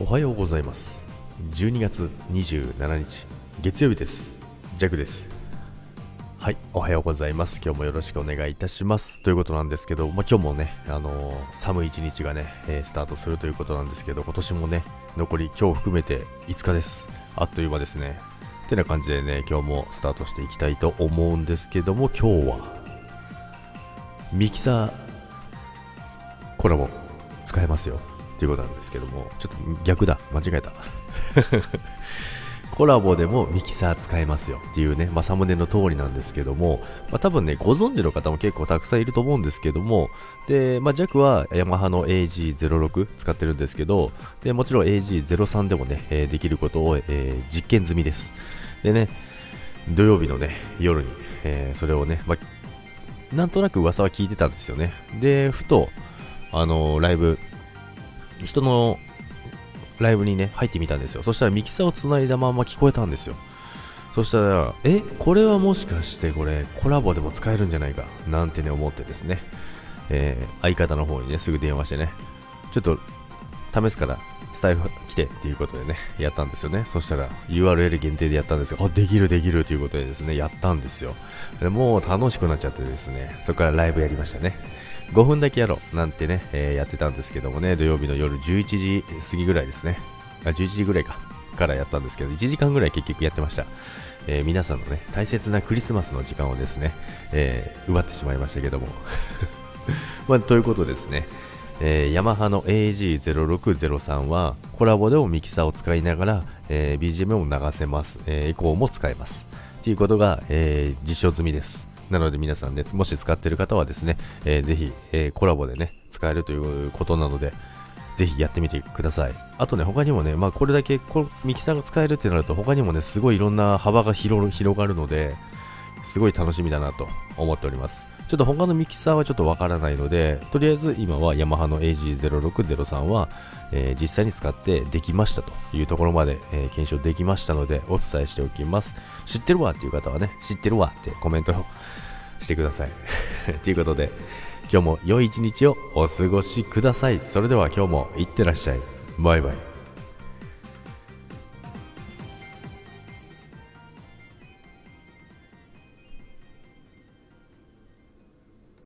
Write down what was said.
おはようございます。12月27日月曜日です。ジャックです。はいおはようございます。今日もよろしくお願いいたします。ということなんですけど、まあ、今日もね、あのー、寒い一日がね、えー、スタートするということなんですけど今年もね残り今日含めて5日です。あっという間ですね。てな感じでね今日もスタートしていきたいと思うんですけども今日はミキサーコラボ使えますよ。っていうことなんですけども、ちょっと逆だ。間違えた。コラボでもミキサー使えますよっていうね、まあ、サムネの通りなんですけども、まあ、多分ね、ご存知の方も結構たくさんいると思うんですけども、で、まあ、JAC はヤマハの AG06 使ってるんですけど、で、もちろん AG03 でもね、えー、できることを、えー、実験済みです。でね、土曜日のね、夜に、えー、それをね、まあ、なんとなく噂は聞いてたんですよね。で、ふと、あのライブ人のライブにね、入ってみたんですよ。そしたらミキサーを繋いだまま聞こえたんですよ。そしたら、え、これはもしかしてこれコラボでも使えるんじゃないか？なんてね思ってですね、えー、相方の方にね、すぐ電話してね、ちょっと試すからスタイフ来てっていうことでね、やったんですよね。そしたら URL 限定でやったんですよ。あ、できるできるということでですね、やったんですよ。でもう楽しくなっちゃってですね、そこからライブやりましたね。5分だけやろうなんてね、えー、やってたんですけどもね、土曜日の夜11時過ぎぐらいですね。あ、11時ぐらいか。からやったんですけど、1時間ぐらい結局やってました。えー、皆さんのね、大切なクリスマスの時間をですね、えー、奪ってしまいましたけども。まあ、ということですね。えー、ヤマハの AG0603 はコラボでもミキサーを使いながら、えー、BGM を流せます、えー、エコーも使えますということが、えー、実証済みですなので皆さんね、もし使っている方はですね、えー、ぜひ、えー、コラボでね、使えるということなので、ぜひやってみてください。あとね、他にもね、まあこれだけミキサーが使えるってなると、他にもね、すごいいろんな幅が広がるので、すごい楽しみだなと思っております。ちょっと他のミキサーはちょっとわからないので、とりあえず今はヤマハの AG0603 は、えー、実際に使ってできましたというところまで、えー、検証できましたのでお伝えしておきます。知ってるわっていう方はね、知ってるわってコメントをしてください。ということで、今日も良い一日をお過ごしください。それでは今日もいってらっしゃい。バイバイ。